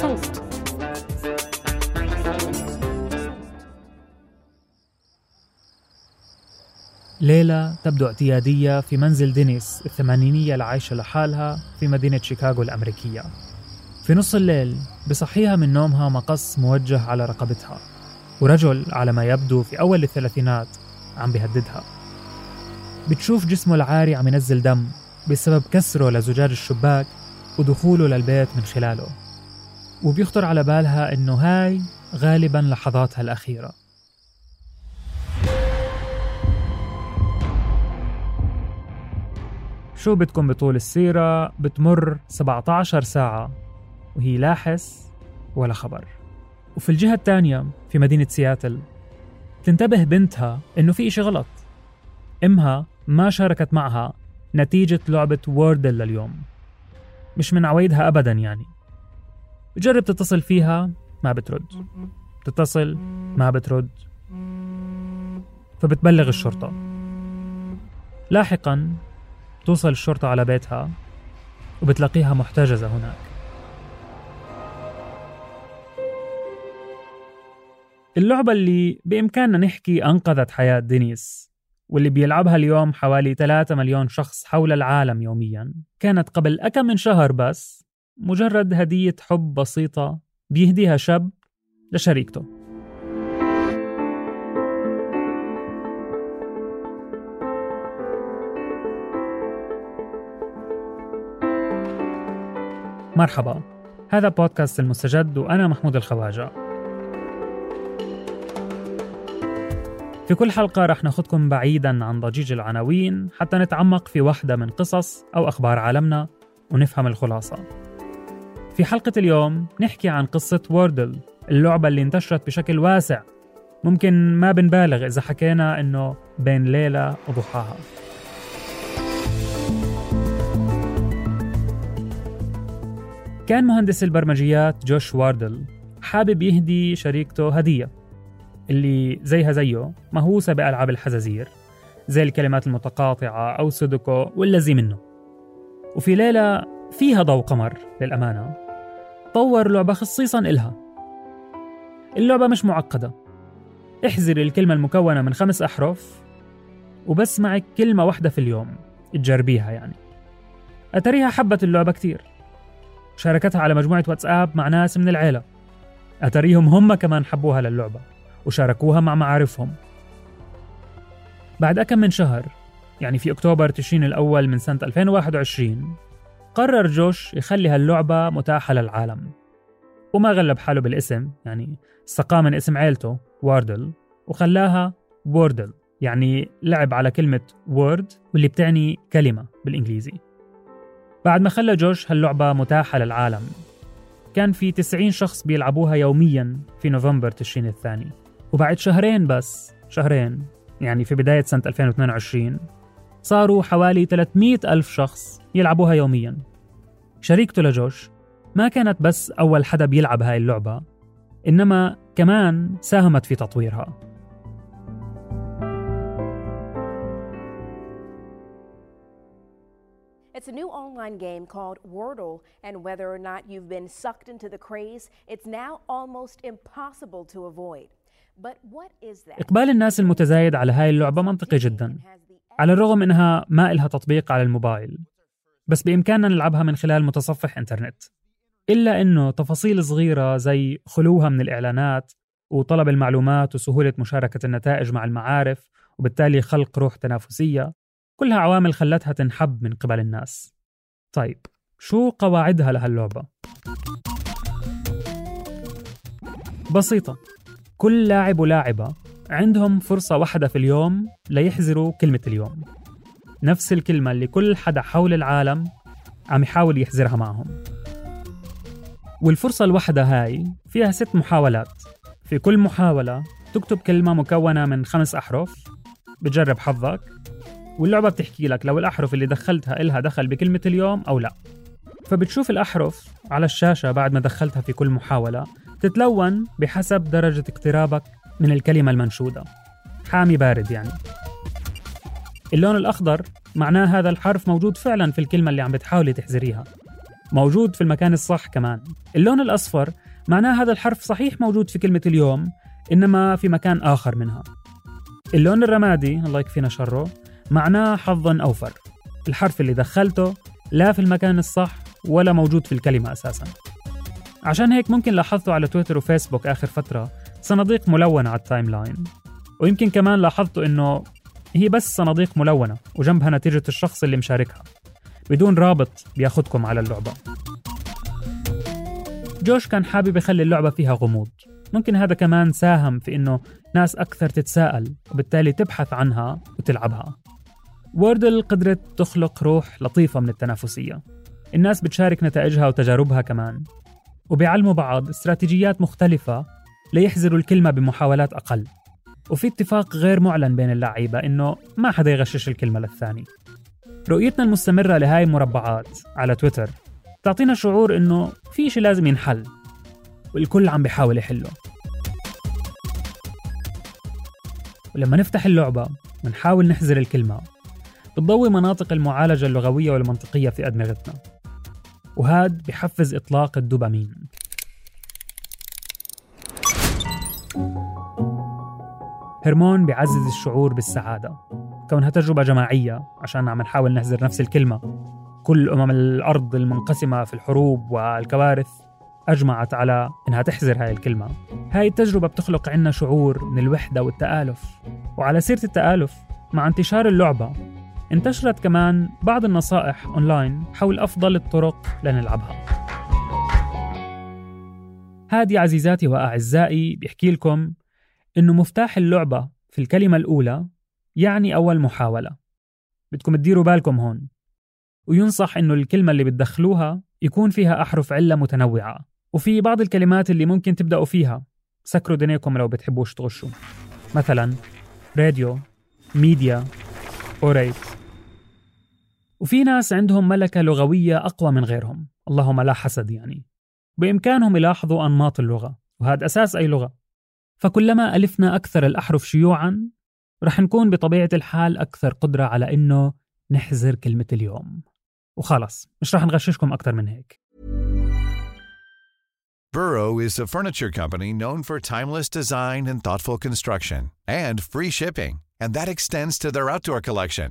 صوت ليلة تبدو اعتيادية في منزل دينيس الثمانينية العايشة لحالها في مدينة شيكاغو الأمريكية. في نص الليل بصحيها من نومها مقص موجه على رقبتها ورجل على ما يبدو في أول الثلاثينات عم بيهددها. بتشوف جسمه العاري عم ينزل دم بسبب كسره لزجاج الشباك ودخوله للبيت من خلاله. وبيخطر على بالها إنه هاي غالبا لحظاتها الأخيرة. شو بدكم بطول السيرة؟ بتمر 17 ساعة وهي لا حس ولا خبر. وفي الجهة الثانية في مدينة سياتل تنتبه بنتها إنه في إشي غلط. إمها ما شاركت معها نتيجة لعبة ووردل لليوم. مش من عوايدها أبدا يعني. بجرب تتصل فيها ما بترد. تتصل ما بترد. فبتبلغ الشرطة. لاحقا توصل الشرطة على بيتها وبتلاقيها محتجزة هناك. اللعبة اللي بإمكاننا نحكي أنقذت حياة دينيس واللي بيلعبها اليوم حوالي 3 مليون شخص حول العالم يوميا. كانت قبل أكم من شهر بس مجرد هدية حب بسيطة بيهديها شاب لشريكته. مرحبا هذا بودكاست المستجد وأنا محمود الخواجة. في كل حلقة رح ناخدكم بعيدا عن ضجيج العناوين حتى نتعمق في واحدة من قصص أو أخبار عالمنا ونفهم الخلاصة. في حلقة اليوم نحكي عن قصة ووردل اللعبة اللي انتشرت بشكل واسع. ممكن ما بنبالغ إذا حكينا إنه بين ليلة وضحاها. كان مهندس البرمجيات جوش واردل حابب يهدي شريكته هدية اللي زيها زيه مهووسة بألعاب الحزازير زي الكلمات المتقاطعة أو سودوكو والذي منه. وفي ليلة فيها ضوء قمر للأمانة. طور لعبة خصيصا إلها. اللعبة مش معقدة. احذري الكلمة المكونة من خمس أحرف وبس معك كلمة واحدة في اليوم. تجربيها يعني. أتريها حبت اللعبة كتير شاركتها على مجموعة واتساب مع ناس من العيلة. أتريهم هم كمان حبوها للعبة وشاركوها مع معارفهم. بعد أكم من شهر يعني في أكتوبر تشرين الأول من سنة 2021 قرر جوش يخلي هاللعبة متاحة للعالم. وما غلب حاله بالاسم يعني استقى من اسم عيلته واردل وخلاها ووردل يعني لعب على كلمة وورد واللي بتعني كلمة بالإنجليزي. بعد ما خلى جوش هاللعبة متاحة للعالم كان في 90 شخص بيلعبوها يوميا في نوفمبر تشرين الثاني. وبعد شهرين بس شهرين يعني في بداية سنة 2022 صاروا حوالي 300 ألف شخص يلعبوها يوميا شريكته لجوش ما كانت بس أول حدا بيلعب هاي اللعبة إنما كمان ساهمت في تطويرها It's a new online game called Wordle, and whether or not you've been sucked into the craze, it's now almost impossible to avoid. إقبال الناس المتزايد على هاي اللعبة منطقي جدا. على الرغم إنها ما إلها تطبيق على الموبايل. بس بإمكاننا نلعبها من خلال متصفح إنترنت. إلا إنه تفاصيل صغيرة زي خلوها من الإعلانات وطلب المعلومات وسهولة مشاركة النتائج مع المعارف وبالتالي خلق روح تنافسية كلها عوامل خلتها تنحب من قبل الناس. طيب شو قواعدها لهاللعبة؟ بسيطة. كل لاعب ولاعبة عندهم فرصة واحدة في اليوم ليحزروا كلمة اليوم. نفس الكلمة اللي كل حدا حول العالم عم يحاول يحزرها معهم. والفرصة الواحدة هاي فيها ست محاولات. في كل محاولة تكتب كلمة مكونة من خمس أحرف. بتجرب حظك. واللعبة بتحكي لك لو الأحرف اللي دخلتها إلها دخل بكلمة اليوم أو لا. فبتشوف الأحرف على الشاشة بعد ما دخلتها في كل محاولة. تتلون بحسب درجة اقترابك من الكلمة المنشودة. حامي بارد يعني. اللون الأخضر معناه هذا الحرف موجود فعلا في الكلمة اللي عم بتحاولي تحذريها. موجود في المكان الصح كمان. اللون الأصفر معناه هذا الحرف صحيح موجود في كلمة اليوم إنما في مكان آخر منها. اللون الرمادي الله يكفينا شره معناه حظا أوفر. الحرف اللي دخلته لا في المكان الصح ولا موجود في الكلمة أساسا. عشان هيك ممكن لاحظتوا على تويتر وفيسبوك آخر فترة. صناديق ملونة على ال timeline ويمكن كمان لاحظتوا إنه هي بس صناديق ملونة وجنبها نتيجة الشخص اللي مشاركها. بدون رابط بياخدكم على اللعبة. جوش كان حابب يخلي اللعبة فيها غموض. ممكن هذا كمان ساهم في إنه ناس أكثر تتساءل وبالتالي تبحث عنها وتلعبها. ووردل قدرت تخلق روح لطيفة من التنافسية. الناس بتشارك نتائجها وتجاربها كمان. وبيعلموا بعض استراتيجيات مختلفة ليحزروا الكلمة بمحاولات أقل. وفي اتفاق غير معلن بين اللعيبة إنه ما حدا يغشش الكلمة للثاني. رؤيتنا المستمرة لهاي المربعات على تويتر تعطينا شعور إنه في شيء لازم ينحل والكل عم بيحاول يحله. ولما نفتح اللعبة ونحاول نحزر الكلمة بتضوي مناطق المعالجة اللغوية والمنطقية في أدمغتنا. وهاد بحفز إطلاق الدوبامين. هرمون بيعزز الشعور بالسعادة. كونها تجربة جماعية عشان عم نحاول نحزر نفس الكلمة. كل أمم الأرض المنقسمة في الحروب والكوارث أجمعت على إنها تحزر هاي الكلمة. هاي التجربة بتخلق عنا شعور من الوحدة والتآلف. وعلى سيرة التآلف مع انتشار اللعبة انتشرت كمان بعض النصائح أونلاين حول أفضل الطرق لنلعبها. هادي عزيزاتي وأعزائي بيحكي لكم إنه مفتاح اللعبة في الكلمة الأولى يعني أول محاولة. بدكم تديروا بالكم هون. وينصح إنه الكلمة اللي بتدخلوها يكون فيها أحرف علة متنوعة. وفي بعض الكلمات اللي ممكن تبدأوا فيها سكروا دنيكم لو بتحبوش تغشوا. مثلا راديو ميديا أوريت. وفي ناس عندهم ملكة لغوية أقوى من غيرهم. اللهم لا حسد يعني. بإمكانهم يلاحظوا أنماط اللغة وهذا أساس أي لغة. فكلما ألفنا أكثر الأحرف شيوعا رح نكون بطبيعة الحال أكثر قدرة على إنه نحزر كلمة اليوم. وخلص مش رح نغششكم أكثر من هيك. Burrow is a furniture company known for timeless design and thoughtful construction and free shipping, and that extends to their outdoor collection.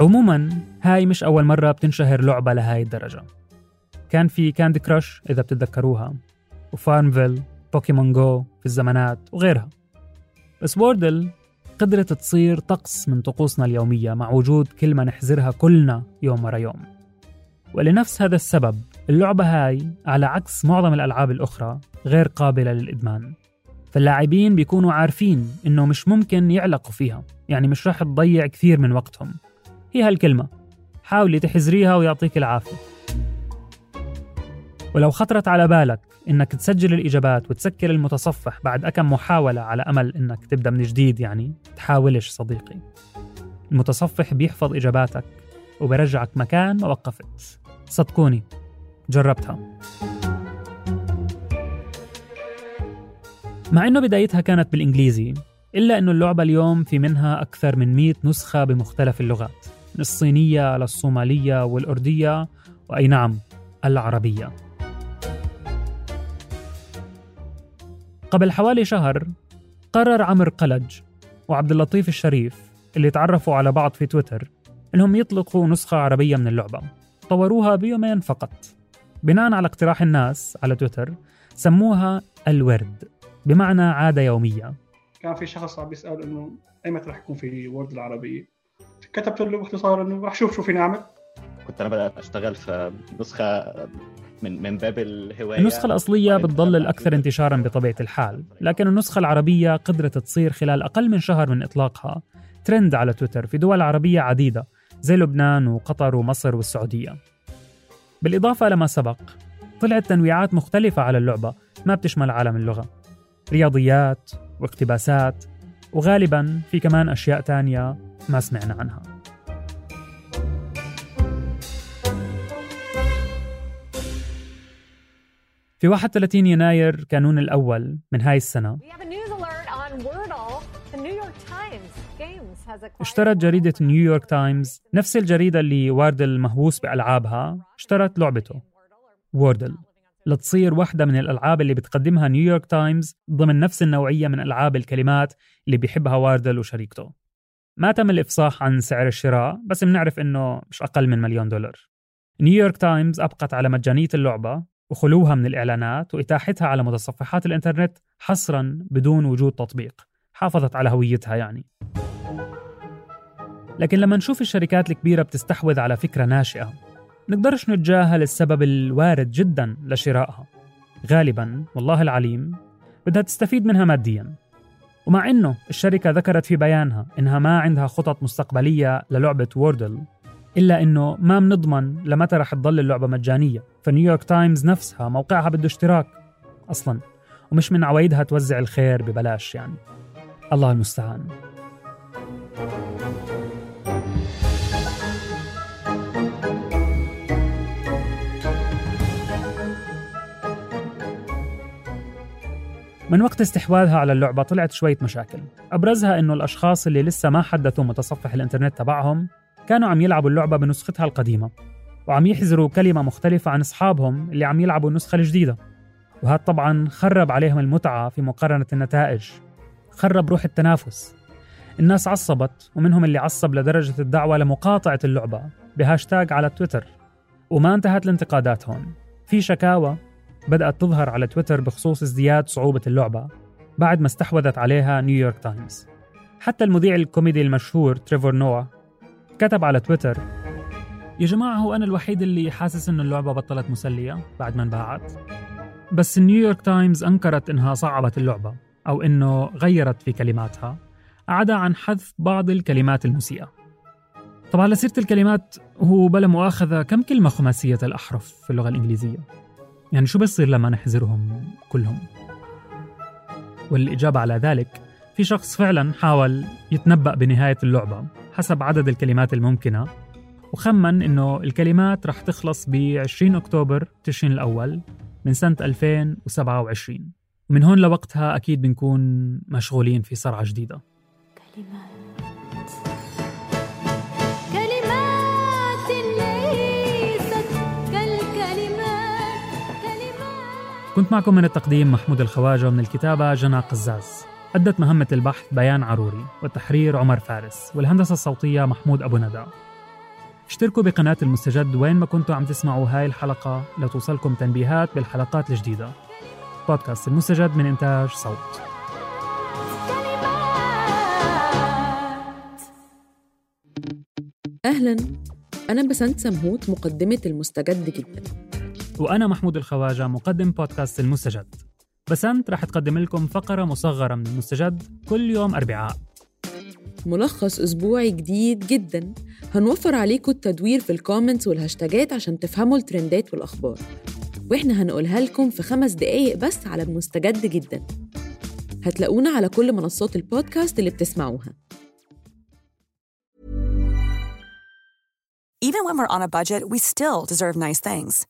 عموما هاي مش أول مرة بتنشهر لعبة لهاي الدرجة. كان في Candy Crush إذا بتتذكروها و FarmVille Pokémon Go في الزمانات وغيرها. بس ووردل قدرت تصير طقس من طقوسنا اليومية مع وجود كلمة نحزرها كلنا يوم ورا يوم. ولنفس هذا السبب اللعبة هاي على عكس معظم الألعاب الأخرى غير قابلة للإدمان. فاللاعبين بيكونوا عارفين إنه مش ممكن يعلقوا فيها يعني مش رح تضيع كثير من وقتهم. هي هالكلمة. حاولي تحزريها ويعطيك العافية. ولو خطرت على بالك إنك تسجل الإجابات وتسكر المتصفح بعد أكم محاولة على أمل إنك تبدأ من جديد يعني تحاولش صديقي. المتصفح بيحفظ إجاباتك وبرجعك مكان ما وقفت. صدقوني جربتها. مع إنه بدايتها كانت بالإنجليزي إلا إنه اللعبة اليوم في منها أكثر من 100 نسخة بمختلف اللغات. الصينية للصومالية والأردية وأي نعم العربية. قبل حوالي شهر قرر عمر قلج وعبد اللطيف الشريف اللي تعرفوا على بعض في تويتر إنهم يطلقوا نسخة عربية من اللعبة. طوروها بيومين فقط. بناء على اقتراح الناس على تويتر سموها الورد بمعنى عادة يومية. كان في شخص عم بيسأل إنه ايمتى رح يكون في وورد العربية؟ كتبت له باختصار إنه رح شوف شو فيني أعمل. كنت أنا بدأت أشتغل في نسخة من من باب الهواية. النسخة الأصلية بتضل الأكثر انتشارا بطبيعة الحال لكن النسخة العربية قدرت تصير خلال أقل من شهر من إطلاقها. ترند على تويتر في دول عربية عديدة زي لبنان وقطر ومصر والسعودية. بالإضافة لما سبق طلعت تنويعات مختلفة على اللعبة ما بتشمل عالم اللغة. رياضيات واقتباسات وغالبا في كمان أشياء تانية. ما سمعنا عنها. في 31 يناير كانون الأول من هاي السنة. اشترت جريدة نيويورك تايمز نفس الجريدة اللي واردل مهووس بألعابها. اشترت لعبته. Wordle لتصير واحدة من الألعاب اللي بتقدمها نيويورك تايمز ضمن نفس النوعية من ألعاب الكلمات اللي بيحبها واردل وشريكته. ما تم الإفصاح عن سعر الشراء بس بنعرف إنه مش أقل من مليون دولار. نيويورك تايمز أبقت على مجانية اللعبة وخلوها من الإعلانات وإتاحتها على متصفحات الإنترنت حصرا بدون وجود تطبيق. حافظت على هويتها يعني. لكن لما نشوف الشركات الكبيرة بتستحوذ على فكرة ناشئة نقدرش نتجاهل السبب الوارد جدا لشرائها. غالبا والله العليم بدها تستفيد منها ماديا. ومع إنه الشركة ذكرت في بيانها إنها ما عندها خطط مستقبلية للعبة ووردل إلا إنه ما بنضمن لمتى رح تضل اللعبة مجانية. فنيويورك تايمز نفسها موقعها بده اشتراك أصلا ومش من عوايدها توزع الخير ببلاش يعني. الله المستعان. من وقت استحواذها على اللعبة طلعت شوية مشاكل. أبرزها أنه الأشخاص اللي لسه ما حدثوا متصفح الإنترنت تبعهم كانوا عم يلعبوا اللعبة بنسختها القديمة وعم يحزروا كلمة مختلفة عن أصحابهم اللي عم يلعبوا النسخة الجديدة. وهذا طبعا خرب عليهم المتعة في مقارنة النتائج خرب روح التنافس. الناس عصبت ومنهم اللي عصب لدرجة الدعوة لمقاطعة اللعبة بهاشتاج على تويتر. وما انتهت الانتقادات هون. في شكاوى بدأت تظهر على تويتر بخصوص ازدياد صعوبة اللعبة بعد ما استحوذت عليها نيويورك تايمز حتى المذيع الكوميدي المشهور تريفور نوا كتب على تويتر يا جماعة هو أنا الوحيد اللي حاسس إنه اللعبة بطلت مسلية بعد ما انباعت. بس نيويورك تايمز أنكرت إنها صعبت اللعبة أو إنه غيرت في كلماتها عدا عن حذف بعض الكلمات المسيئة. طبعا لسيرة الكلمات هو بلا مؤاخذة كم كلمة خماسية الأحرف في اللغة الإنجليزية؟ يعني شو بصير لما نحذرهم كلهم؟ والإجابة على ذلك في شخص فعلا حاول يتنبأ بنهاية اللعبة حسب عدد الكلمات الممكنة وخمن إنه الكلمات رح تخلص ب 20 أكتوبر تشرين الأول من سنة 2027 ومن هون لوقتها أكيد بنكون مشغولين في صرعة جديدة. كلمات. كنت معكم من التقديم محمود الخواجة ومن الكتابة جنى قزاز. أدت مهمة البحث بيان عروري والتحرير عمر فارس والهندسة الصوتية محمود أبو ندى. اشتركوا بقناة المستجد وين ما كنتوا عم تسمعوا هاي الحلقة لتوصلكم تنبيهات بالحلقات الجديدة. بودكاست المستجد من إنتاج صوت. أهلا. أنا بسنت سمهوت مقدمة المستجد جدا. وأنا محمود الخواجة مقدم بودكاست المستجد. بسنت رح تقدم لكم فقرة مصغرة من المستجد كل يوم أربعاء. ملخص أسبوعي جديد جدا. هنوفر عليكم التدوير في ال comments والهاشتاجات عشان تفهموا الترندات والأخبار. وإحنا هنقولها لكم في خمس دقايق بس على المستجد جدا. هتلاقونا على كل منصات البودكاست اللي بتسمعوها. Even when we're on a budget, we still deserve nice things.